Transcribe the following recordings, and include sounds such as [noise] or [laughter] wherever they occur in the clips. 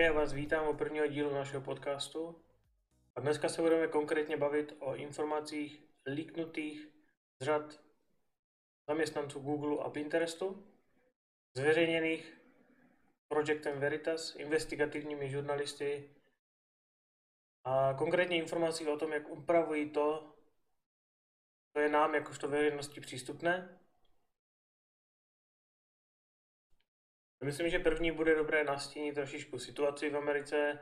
já vás vítám u prvního dílu našeho podcastu. A dneska se budeme konkrétně bavit o informacích líknutých z řad zaměstnanců Google a Pinterestu, zveřejněných Projectem Veritas, investigativními žurnalisty a konkrétně informací o tom, jak upravují to, co je nám jakožto veřejnosti přístupné. Myslím, že první bude dobré nastínit trošičku situaci v Americe,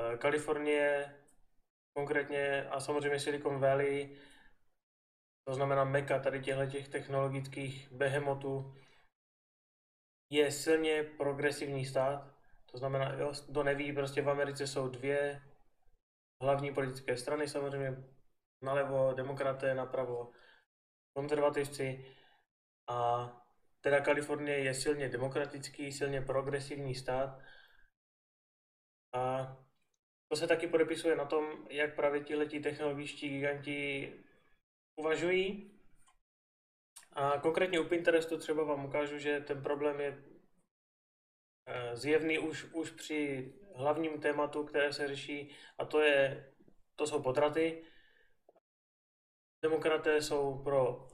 eh, Kalifornie, konkrétně a samozřejmě Silicon Valley, to znamená meka tady těchto těch technologických behemotů, je silně progresivní stát. To znamená, jo, kdo neví, prostě v Americe jsou dvě hlavní politické strany, samozřejmě nalevo demokraté, napravo konzervativci a teda Kalifornie je silně demokratický, silně progresivní stát a to se taky podepisuje na tom, jak právě tihleti technologičtí giganti uvažují. A konkrétně u Pinterestu třeba vám ukážu, že ten problém je eh, zjevný už, už při hlavním tématu, které se řeší, a to, je, to jsou potraty. Demokraté jsou pro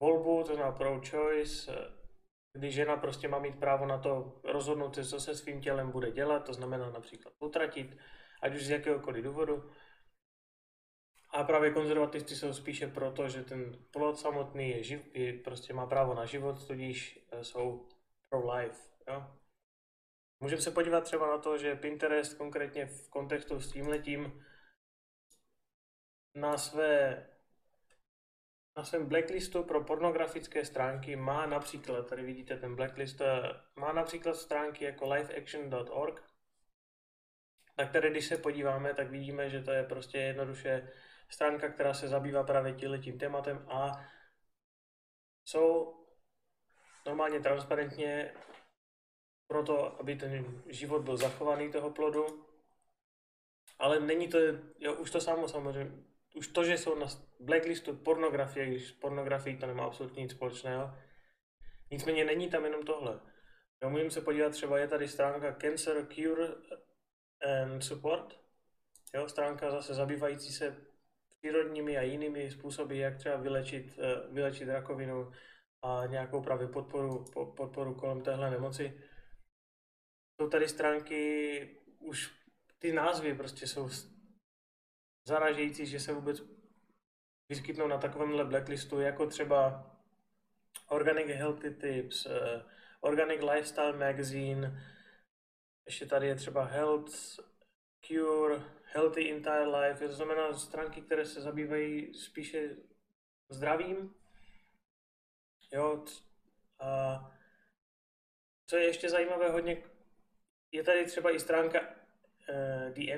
volbu, to znamená pro-choice, kdy žena prostě má mít právo na to rozhodnout si, co se svým tělem bude dělat, to znamená například utratit, ať už z jakéhokoliv důvodu. A právě konzervativci jsou spíše proto, že ten plod samotný je živ, je, prostě má právo na život, tudíž eh, jsou pro-life. Jo? Můžeme se podívat třeba na to, že Pinterest konkrétně v kontextu s tímhletím na své na svém blacklistu pro pornografické stránky má například, tady vidíte ten blacklist, eh, má například stránky jako lifeaction.org, na které když se podíváme, tak vidíme, že to je prostě jednoduše stránka, která se zabývá právě tím tématem a jsou normálně transparentně proto, aby ten život byl zachovaný toho plodu, ale není to, jo, už to samo samozřejmě, už to, že jsou na blacklistu pornografie, když s pornografií to nemá absolutně nic společného. Nicméně není tam jenom tohle. Jo, můžeme se podívat, třeba je tady stránka Cancer Cure and Support, jo, stránka zase zabývající se přírodními a jinými způsoby, jak třeba vylečit, uh, vylečit rakovinu a nějakou právě podporu, po, podporu kolem téhle nemoci. Jsou tady stránky, už ty názvy prostě jsou zaražející, že se vůbec vyskytnou na takovémhle blacklistu, jako třeba Organic Healthy Tips, uh, Organic Lifestyle Magazine, ještě tady je třeba Health Cure, Healthy Entire Life, to znamená stránky, které se zabývají spíše zdravím. Jo, a co je ještě zajímavé hodně, je tady třeba i stránka uh, The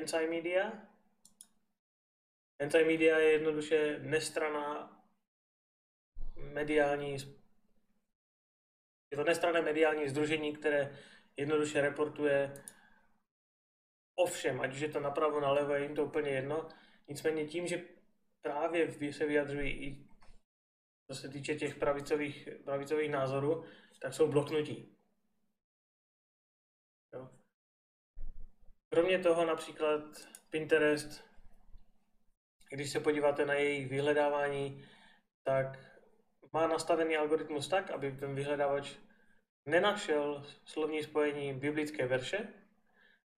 Anti-Media, Anti-media je jednoduše nestraná mediální, je to nestrané mediální združení, které jednoduše reportuje o všem, ať už je to napravo, nalevo, je jim to úplně jedno. Nicméně tím, že právě se vyjadřují i co se týče těch pravicových, pravicových názorů, tak jsou bloknutí. Jo. Kromě toho například Pinterest když se podíváte na jejich vyhledávání, tak má nastavený algoritmus tak, aby ten vyhledávač nenašel slovní spojení biblické verše.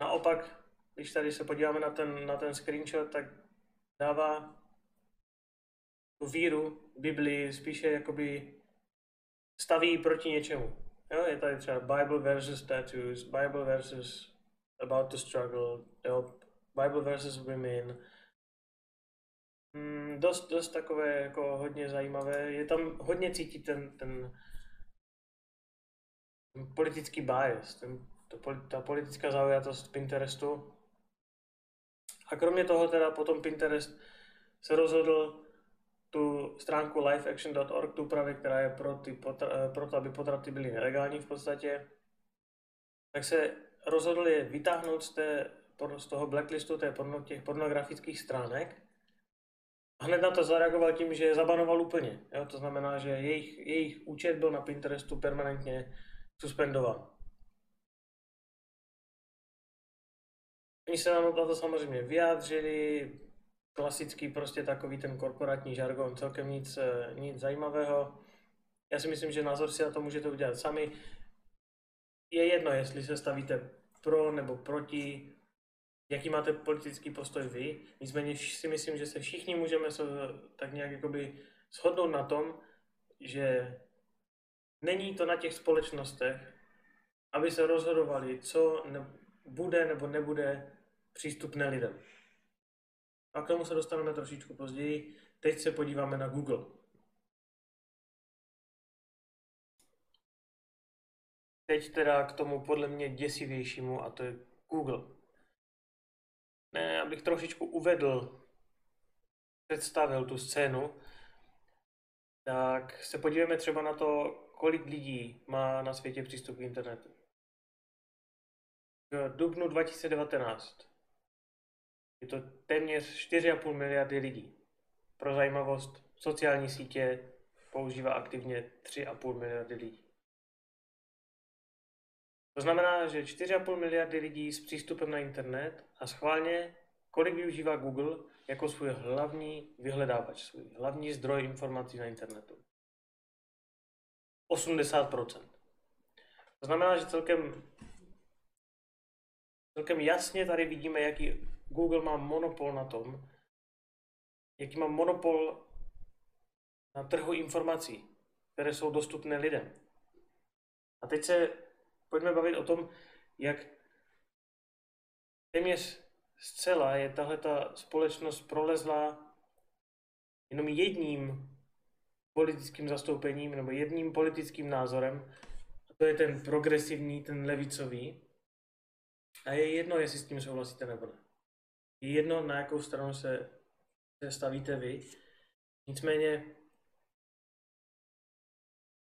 Naopak, když tady se podíváme na ten, na ten screenshot, tak dává tu víru Biblii spíše jakoby staví proti něčemu. Jo, je tady třeba Bible versus tattoos, Bible versus about to struggle, jo, Bible versus women, Mm, dost, dost takové jako hodně zajímavé. Je tam hodně cítit ten, ten, politický bias, ten, to, ta politická zaujatost Pinterestu. A kromě toho teda potom Pinterest se rozhodl tu stránku lifeaction.org, tu právě, která je pro, ty potra, pro to, aby potraty byly nelegální v podstatě, tak se rozhodl je vytáhnout z, té, z toho blacklistu té porno, těch pornografických stránek hned na to zareagoval tím, že je zabanoval úplně. Jo? To znamená, že jejich, jejich účet byl na Pinterestu permanentně suspendován. Oni se nám na to samozřejmě vyjádřili, klasický prostě takový ten korporátní žargon, celkem nic, eh, nic zajímavého. Já si myslím, že názor si na to můžete udělat sami. Je jedno, jestli se stavíte pro nebo proti, jaký máte politický postoj vy. Nicméně si myslím, že se všichni můžeme se tak nějak jakoby shodnout na tom, že není to na těch společnostech, aby se rozhodovali, co ne, bude nebo nebude přístupné lidem. A k tomu se dostaneme trošičku později. Teď se podíváme na Google. Teď teda k tomu podle mě děsivějšímu a to je Google. Ne, abych trošičku uvedl, představil tu scénu, tak se podívejme třeba na to, kolik lidí má na světě přístup k internetu. V dubnu 2019 je to téměř 4,5 miliardy lidí. Pro zajímavost, sociální sítě používá aktivně 3,5 miliardy lidí. To znamená, že 4,5 miliardy lidí s přístupem na internet a schválně, kolik využívá Google jako svůj hlavní vyhledávač, svůj hlavní zdroj informací na internetu. 80%. To znamená, že celkem, celkem jasně tady vidíme, jaký Google má monopol na tom, jaký má monopol na trhu informací, které jsou dostupné lidem. A teď se pojďme bavit o tom, jak téměř zcela je tahle ta společnost prolezla jenom jedním politickým zastoupením nebo jedním politickým názorem, a to je ten progresivní, ten levicový. A je jedno, jestli s tím souhlasíte nebo ne. Je jedno, na jakou stranu se, se stavíte vy. Nicméně,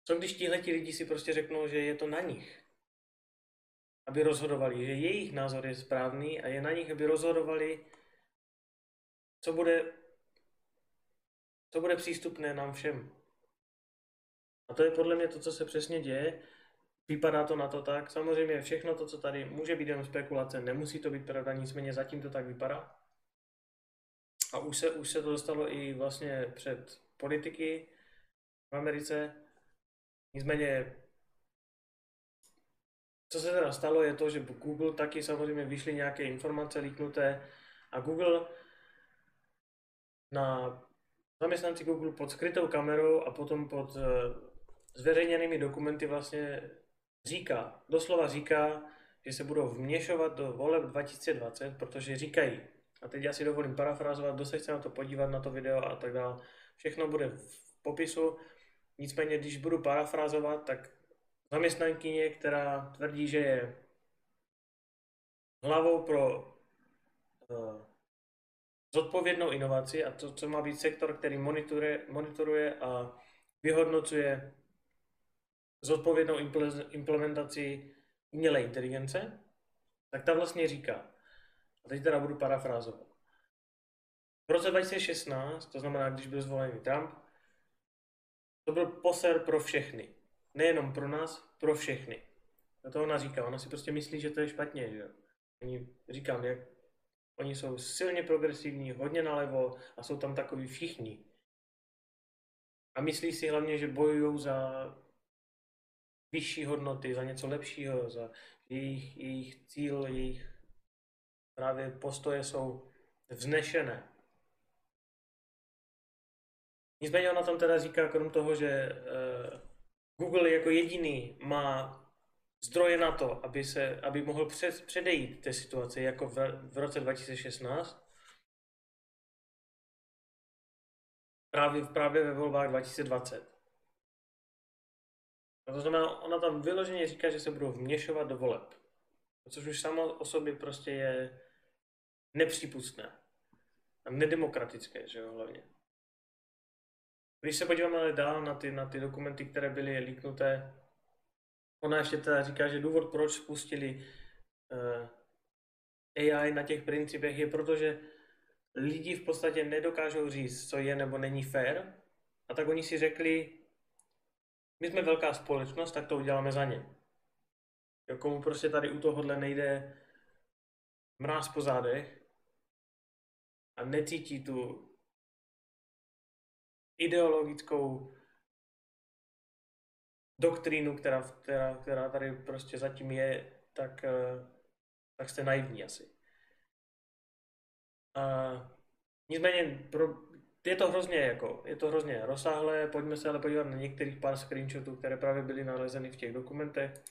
co když tihle lidi si prostě řeknou, že je to na nich, aby rozhodovali, že jejich názor je správný a je na nich, aby rozhodovali, co bude, co bude přístupné nám všem. A to je podle mě to, co se přesně děje. Vypadá to na to tak. Samozřejmě všechno to, co tady může být jenom spekulace, nemusí to být pravda, nicméně zatím to tak vypadá. A už se, už se to dostalo i vlastně před politiky v Americe. Nicméně, co se teda stalo, je to, že Google taky samozřejmě vyšly nějaké informace líknuté a Google na zaměstnanci Google pod skrytou kamerou a potom pod eh, zveřejněnými dokumenty vlastně říká, doslova říká, že se budou vměšovat do voleb 2020, protože říkají, a teď já si dovolím parafrázovat, dosaď se na to podívat, na to video a tak dále. Všechno bude v popisu, nicméně když budu parafrázovat, tak zaměstnankyně, která tvrdí, že je hlavou pro uh, zodpovědnou inovaci a to, co má být sektor, který monitoruje, monitoruje a vyhodnocuje zodpovědnou implementaci umělé inteligence, tak ta vlastně říká, a teď teda budu parafrázovat. V roce 2016, to znamená, když byl zvolený Trump, to byl poser pro všechny. Nejenom pro nás, pro všechny. A to ona říká, ona si prostě myslí, že to je špatně, že. Oni, říkám, jak oni jsou silně progresivní, hodně nalevo a jsou tam takový všichni. A myslí si hlavně, že bojují za vyšší hodnoty, za něco lepšího, za jejich, jejich cíl, jejich právě postoje jsou vznešené. Nicméně ona tam teda říká, krom toho, že uh, Google jako jediný má zdroje na to, aby, se, aby mohl před, předejít té situaci jako v, v roce 2016, právě, právě ve volbách 2020. A to znamená, ona tam vyloženě říká, že se budou vměšovat do voleb. Což už samo o sobě prostě je nepřípustné. A nedemokratické, že jo, hlavně. Když se podíváme dál na ty, na ty dokumenty, které byly líknuté, ona ještě teda říká, že důvod, proč spustili uh, eh, AI na těch principech, je proto, že lidi v podstatě nedokážou říct, co je nebo není fair, a tak oni si řekli, my jsme velká společnost, tak to uděláme za ně. Jo, komu prostě tady u tohohle nejde mráz po zádech a necítí tu ideologickou doktrínu, která, která, která tady prostě zatím je, tak, eh, tak jste naivní asi. A nicméně pro, je to hrozně jako, je to hrozně rozsáhlé, pojďme se ale podívat na některých pár screenshotů, které právě byly nalezeny v těch dokumentech.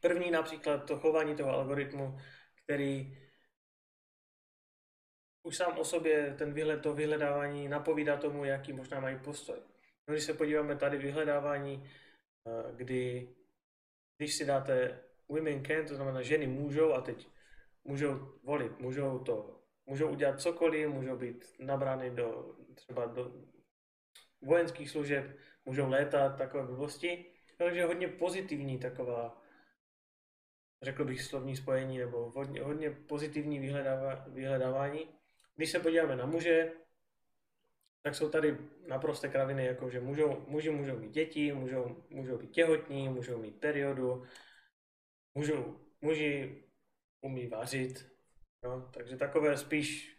První například to chování toho algoritmu, který už sám o sobě ten výhled, to vyhledávání napovídá tomu, jaký možná mají postoj. No, když se podíváme tady vyhledávání, eh, kdy když si dáte women can, to znamená ženy můžou a teď můžou volit, můžou to, můžou udělat cokoliv, můžou být nabrány do třeba do vojenských služeb, můžou létat, takové blbosti. Takže hodně pozitivní taková, řekl bych slovní spojení, nebo hodně, hodně pozitivní vyhledává, vyhledávání. Když se podíváme na muže, tak jsou tady naprosté kraviny, jako že můžou, muži můžou mít děti, můžou, můžou být těhotní, můžou mít periodu, můžou, muži umí vařit, no, takže takové spíš,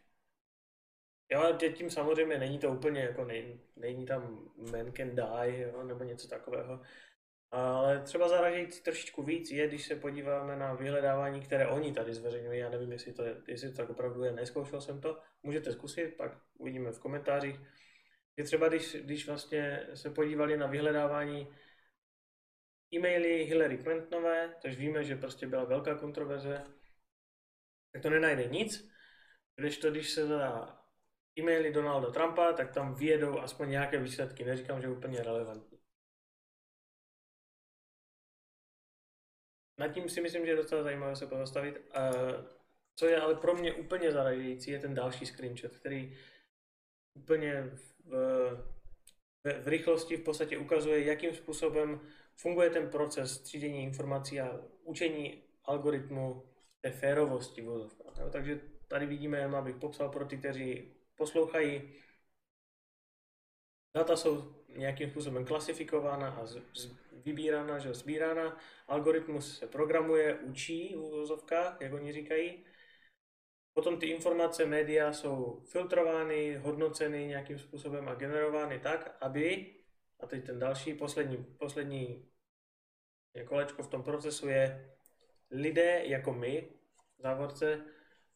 jo, tím samozřejmě není to úplně, jako nej, není tam man can die, jo, nebo něco takového, ale třeba zaražející trošičku víc je, když se podíváme na vyhledávání, které oni tady zveřejňují. Já nevím, jestli to, je, jestli to tak opravdu je, neskoušel jsem to. Můžete zkusit, pak uvidíme v komentářích. Je třeba, když, když vlastně se podívali na vyhledávání e-maily Hillary Clintonové, takže víme, že prostě byla velká kontroverze, tak to nenajde nic. Když to, když se zadá e-maily Donalda Trumpa, tak tam vyjedou aspoň nějaké výsledky. Neříkám, že úplně relevantní. Nad tím si myslím, že je docela zajímavé se pozastavit. Co je ale pro mě úplně zaražející, je ten další screenshot, který úplně v, v, v rychlosti v podstatě ukazuje, jakým způsobem funguje ten proces třídění informací a učení algoritmu té férovosti. Takže tady vidíme, abych popsal pro ty, kteří poslouchají, data jsou nějakým způsobem klasifikována a z, vybírána, že sbírána, algoritmus se programuje, učí v úvozovkách, jak oni říkají. Potom ty informace, média jsou filtrovány, hodnoceny nějakým způsobem a generovány tak, aby, a teď ten další, poslední, poslední kolečko v tom procesu je, lidé jako my, závorce,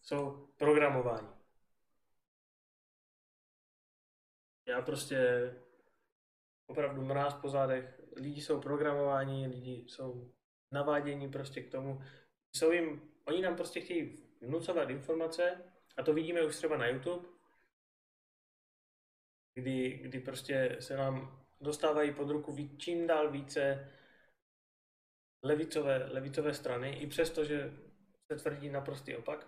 jsou programováni. Já prostě opravdu mráz po zádech. Lidi jsou programováni, lidi jsou naváděni prostě k tomu. Jsou jim, oni nám prostě chtějí vnucovat informace a to vidíme už třeba na YouTube, kdy, kdy prostě se nám dostávají pod ruku čím dál více levicové, levicové strany, i přesto, že se tvrdí naprostý opak.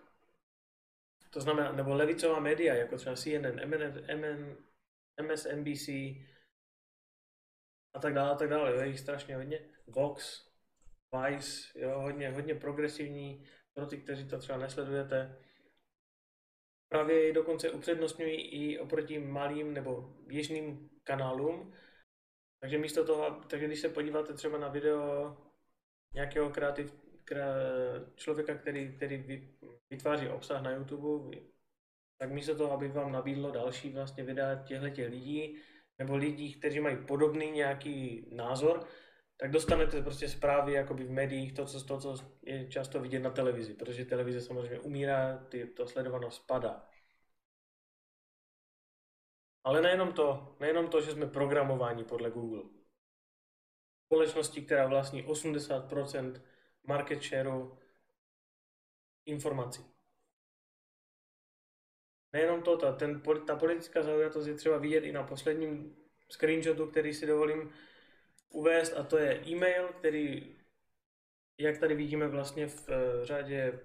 To znamená, nebo levicová média, jako třeba CNN, MN, MN, MSNBC, a tak dále, a tak dále, jo, jich strašně hodně. Vox, Vice, jo, hodně, hodně progresivní, pro ty, kteří to třeba nesledujete. Právě ji dokonce upřednostňují i oproti malým nebo běžným kanálům. Takže místo toho, takže když se podíváte třeba na video nějakého kreativ, kre, člověka, který, který vytváří obsah na YouTube, tak místo toho, aby vám nabídlo další vlastně videa těchto lidí, nebo lidí, kteří mají podobný nějaký názor, tak dostanete prostě zprávy jakoby v médiích, to co, to, co je často vidět na televizi, protože televize samozřejmě umírá, ty, to sledovanost spadá. Ale nejenom to, nejenom to, že jsme programováni podle Google. Společnosti, která vlastní 80% market shareu informací. Nejenom to, ta, ten, ta politická zaujatost je třeba vidět i na posledním screenshotu, který si dovolím uvést, a to je e-mail, který, jak tady vidíme vlastně v uh, řadě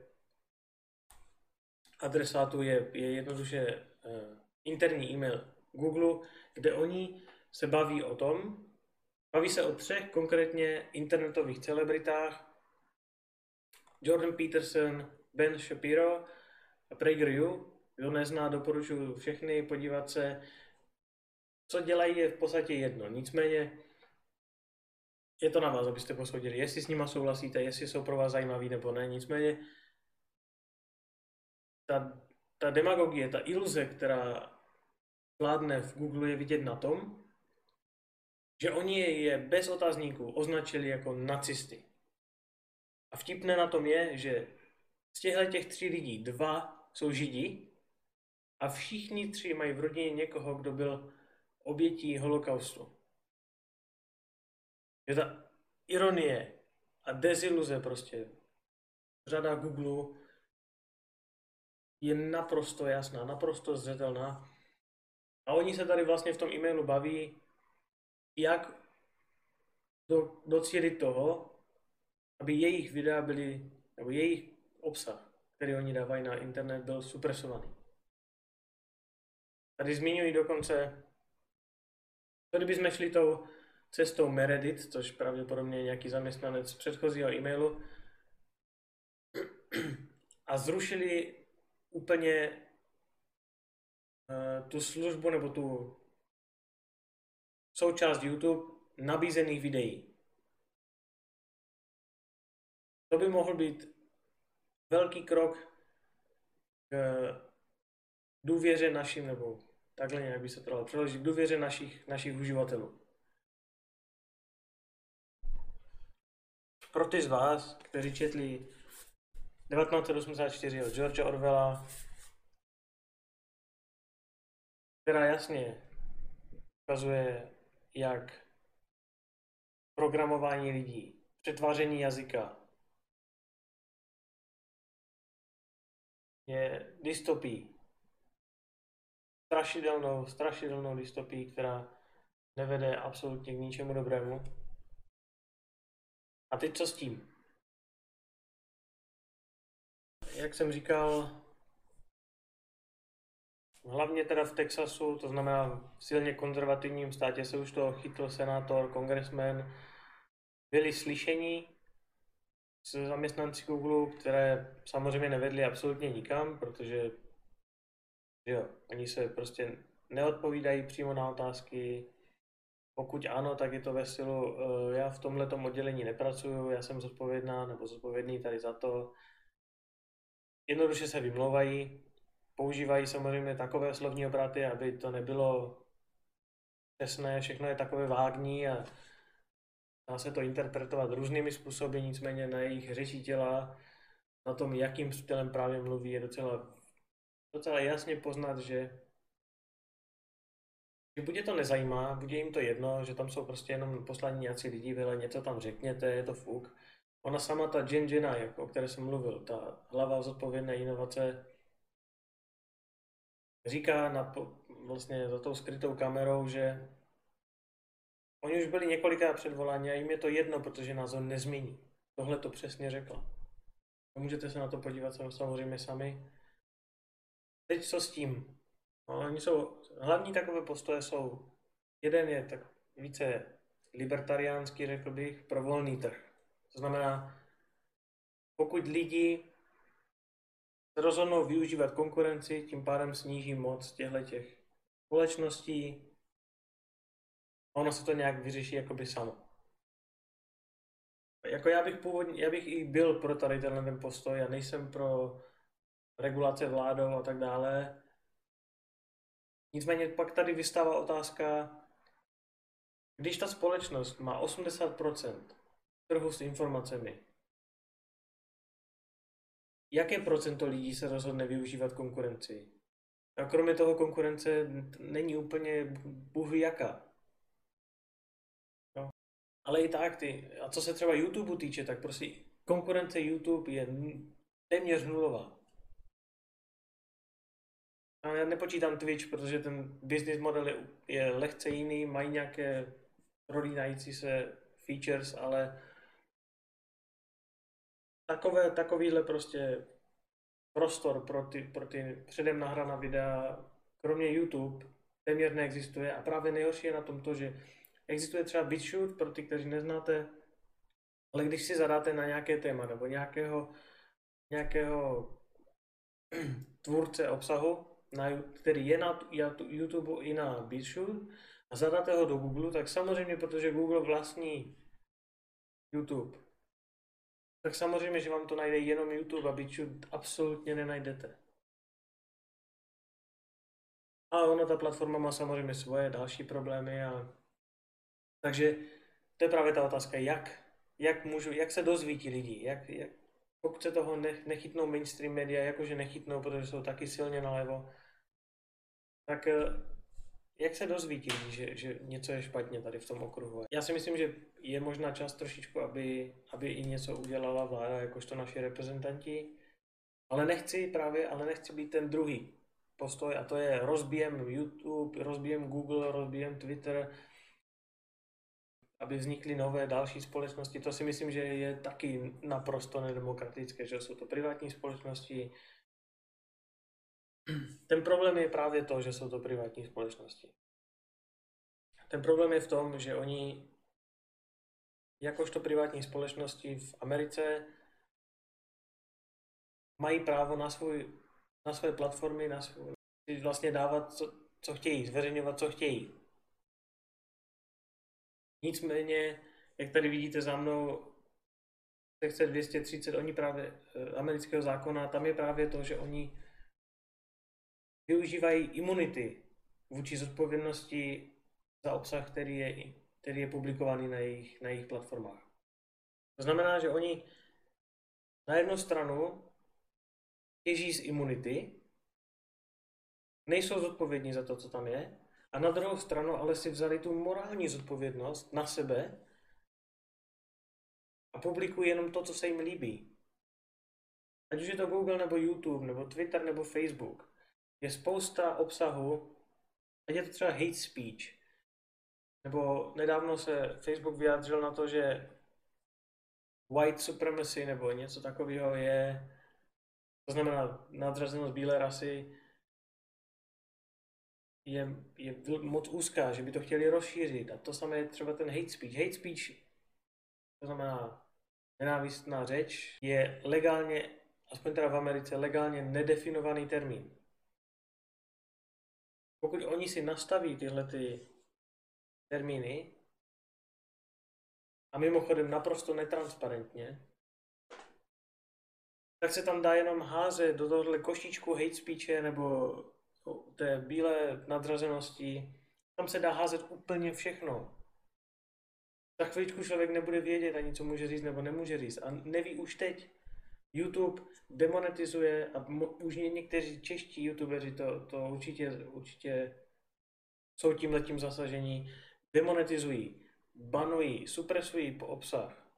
adresátů, je, je jednoduše uh, interní e-mail Google, kde oni se baví o tom, baví se o třech konkrétně internetových celebritách, Jordan Peterson, Ben Shapiro a PragerU, kdo nezná, doporučuji všechny podívat se. Co dělají je v podstatě jedno. Nicméně je to na vás, abyste posoudili, jestli s nima souhlasíte, jestli jsou pro vás zajímaví nebo ne. Nicméně ta, ta demagogie, ta iluze, která vládne v Google, je vidět na tom, že oni je bez otazníků označili jako nacisty. A vtipné na tom je, že z těchto těch tří lidí dva jsou židi a všichni tři mají v rodině někoho, kdo byl obětí holokaustu. Je ta ironie a deziluze prostě. Řada Google je naprosto jasná, naprosto zřetelná. A oni se tady vlastně v tom e-mailu baví, jak do, docílit toho, aby jejich videa byly, nebo jejich obsah, který oni dávají na internet, byl supresovaný. Tady zmiňují dokonce, to kdybychom šli tou cestou Meredith, což pravděpodobně je nějaký zaměstnanec předchozího e-mailu, a zrušili úplně uh, tu službu nebo tu součást YouTube nabízených videí. To by mohl být velký krok k důvěře našim, nebo takhle nějak by se to dalo přeložit, důvěře našich, našich uživatelů. Pro ty z vás, kteří četli 1984 od George Orwella, která jasně ukazuje, jak programování lidí, přetváření jazyka je dystopí. Strašidelnou, strašidelnou dystopí, která nevede absolutně k ničemu dobrému. A teď co s tím? Jak jsem říkal, hlavně teda v Texasu, to znamená v silně konzervativním státě se už to chytl senátor, kongresmen, byli slyšení s zaměstnanci Google, které samozřejmě nevedly absolutně nikam, protože jo, oni se prostě neodpovídají přímo na otázky, pokud ano, tak je to ve stylu, eh, já v tomhle oddělení nepracuju, já jsem zodpovědná nebo zodpovědný tady za to. Jednoduše se vymlouvají, používají samozřejmě takové slovní obraty, aby to nebylo přesné, všechno je takové vágní a dá se to interpretovat různými způsoby, nicméně na jejich řeči těla, na tom, jakým stylem právě mluví, je docela, docela jasně poznat, že že buď je to nezajímá, buď je jim to jedno, že tam jsou prostě jenom poslaní nějací lidi, vyle, něco tam řekněte, je to fuk. Ona sama, ta Jen Jena, jako, o které jsem mluvil, ta hlava zodpovědné inovace, říká na, vlastně za tou skrytou kamerou, že oni už byli několikrát předvoláni a jim je to jedno, protože názor nezmění. Tohle to přesně řekla. Můžete se na to podívat samozřejmě sami. Teď co s tím? No, oni jsou, hlavní takové postoje jsou, jeden je tak více libertariánský, řekl bych, pro volný trh. To znamená, pokud lidi se rozhodnou využívat konkurenci, tím pádem sníží moc těchto těch společností, ono se to nějak vyřeší jakoby samo. Jako já bych původně, já bych i byl pro tady tenhle ten postoj, já nejsem pro regulace vládou a tak dále, Nicméně pak tady vystává otázka, když ta společnost má 80% trhu s informacemi, jaké procento lidí se rozhodne využívat konkurenci? A kromě toho konkurence není úplně bůh jaká. No. Ale i tak ty, a co se třeba YouTube týče, tak prostě konkurence YouTube je téměř nulová. No, já nepočítám Twitch, protože ten business model je, je lehce jiný, mají nějaké prolínající se features, ale takové, takovýhle prostě prostor pro ty, pro ty předem nahraná videa, kromě YouTube, téměř neexistuje. A právě nejhorší je na tom to, že existuje třeba BitShoot, pro ty, kteří neznáte, ale když si zadáte na nějaké téma nebo nějakého, nějakého [clears throat] tvůrce obsahu, na, který je na YouTube i na BitShoot a zadáte ho do Google, tak samozřejmě, protože Google vlastní YouTube, tak samozřejmě, že vám to najde jenom YouTube a BitShoot absolutně nenajdete. A ona ta platforma má samozřejmě svoje další problémy a takže to je právě ta otázka, jak, jak, můžu, jak se dozví ti lidi, jak, jak, pokud se toho nech, nechytnou mainstream media, jakože nechytnou, protože jsou taky silně nalevo, tak eh, jak se dozví ti lidi, že, že něco je špatně tady v tom okruhu? Já si myslím, že je možná čas trošičku, aby, aby i něco udělala vláda, jakožto naši reprezentanti, ale nechci právě, ale nechci být ten druhý postoj a to je rozbijem YouTube, rozbijem Google, rozbijem Twitter, aby vznikly nové další společnosti. To si myslím, že je taky naprosto nedemokratické, že jsou to privátní společnosti. Ten problém je právě to, že jsou to privátní společnosti. Ten problém je v tom, že oni jakožto privátní společnosti v Americe mají právo na, svůj, na své platformy, na svůj, vlastně dávat, co, co chtějí, zveřejňovat, co chtějí. Nicméně, jak tady vidíte za mnou, sekce 230, oni právě, eh, amerického zákona, tam je právě to, že oni využívají imunity vůči zodpovědnosti za obsah, který je, který je publikovaný na jejich, na jejich platformách. To znamená, že oni na jednu stranu těží z imunity, nejsou zodpovědní za to, co tam je, a na druhou stranu ale si vzali tu morální zodpovědnost na sebe a publikují jenom to, co se jim líbí. Ať už je to Google nebo YouTube, nebo Twitter nebo Facebook, je spousta obsahu, ať je to třeba hate speech, nebo nedávno se Facebook vyjádřil na to, že white supremacy nebo něco takového je, to znamená nadřazenost bílé rasy, je, je moc úzká, že by to chtěli rozšířit. A to samé je třeba ten hate speech. Hate speech, to znamená nenávistná řeč, je legálně, aspoň teda v Americe, legálně nedefinovaný termín. Pokud oni si nastaví tyhle ty termíny, a mimochodem naprosto netransparentně, tak se tam dá jenom házet do tohohle košíčku hate speeche nebo té bílé nadřazenosti, tam se dá házet úplně všechno. Za chviličku člověk nebude vědět ani, co může říct nebo nemůže říct. A neví už teď. YouTube demonetizuje a už někteří čeští youtubeři to, to určitě, určitě jsou tím letím zasažení. Demonetizují, banují, supresují po obsah,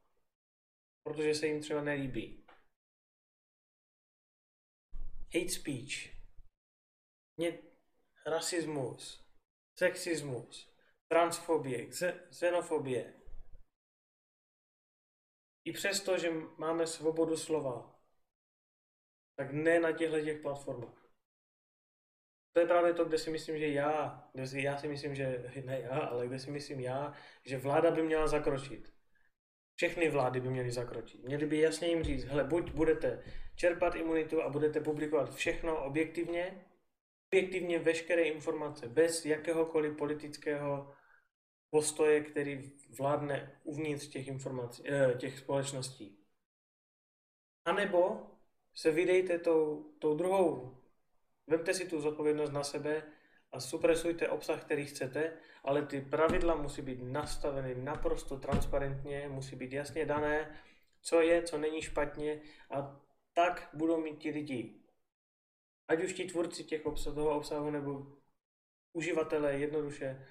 protože se jim třeba nelíbí. Hate speech rasismus, sexismus, transfobie, xenofobie. I přesto, že máme svobodu slova, tak ne na těchto těch platformách. To je právě to, kde si myslím, že já, kde si, já si myslím, že ne já, ale kde si myslím já, že vláda by měla zakročit. Všechny vlády by měly zakročit. Měli by jasně jim říct, hele, buď budete čerpat imunitu a budete publikovat všechno objektivně, objektivně veškeré informace, bez jakéhokoliv politického postoje, který vládne uvnitř těch, informací, eh, těch společností. A nebo se vydejte tou, tou druhou. Vemte si tu zodpovědnost na sebe a supresujte obsah, který chcete, ale ty pravidla musí být nastaveny naprosto transparentně, musí být jasně dané, co je, co není špatně a tak budou mít ti lidi ať už ti tvůrci těch obsah, toho obsahu nebo uživatelé jednoduše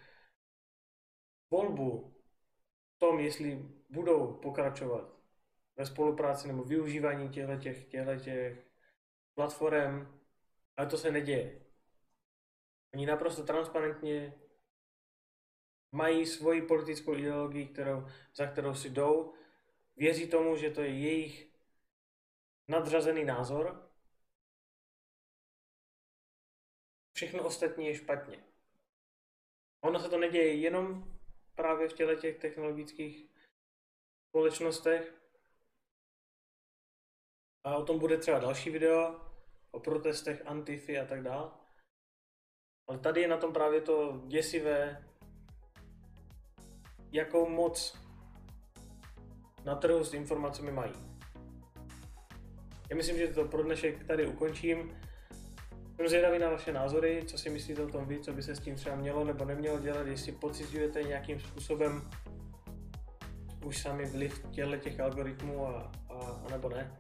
volbu v tom, jestli budou pokračovat ve spolupráci nebo využívání těchto těch, těch platform, ale to se neděje. Oni naprosto transparentně mají svoji politickou ideologii, kterou, za kterou si jdou, věří tomu, že to je jejich nadřazený názor všechno ostatní je špatně. Ono se to neděje jenom právě v těle těch technologických společnostech. A o tom bude třeba další video, o protestech, antify a tak dále. Ale tady je na tom právě to děsivé, jakou moc na trhu s informacemi mají. Já myslím, že to pro dnešek tady ukončím. Jsem zvědavý na vaše názory, co si myslíte o tom vy, co by se s tím třeba mělo nebo nemělo dělat, jestli pocitujete nějakým způsobem už sami vliv těchto těch algoritmů a, a, a nebo ne.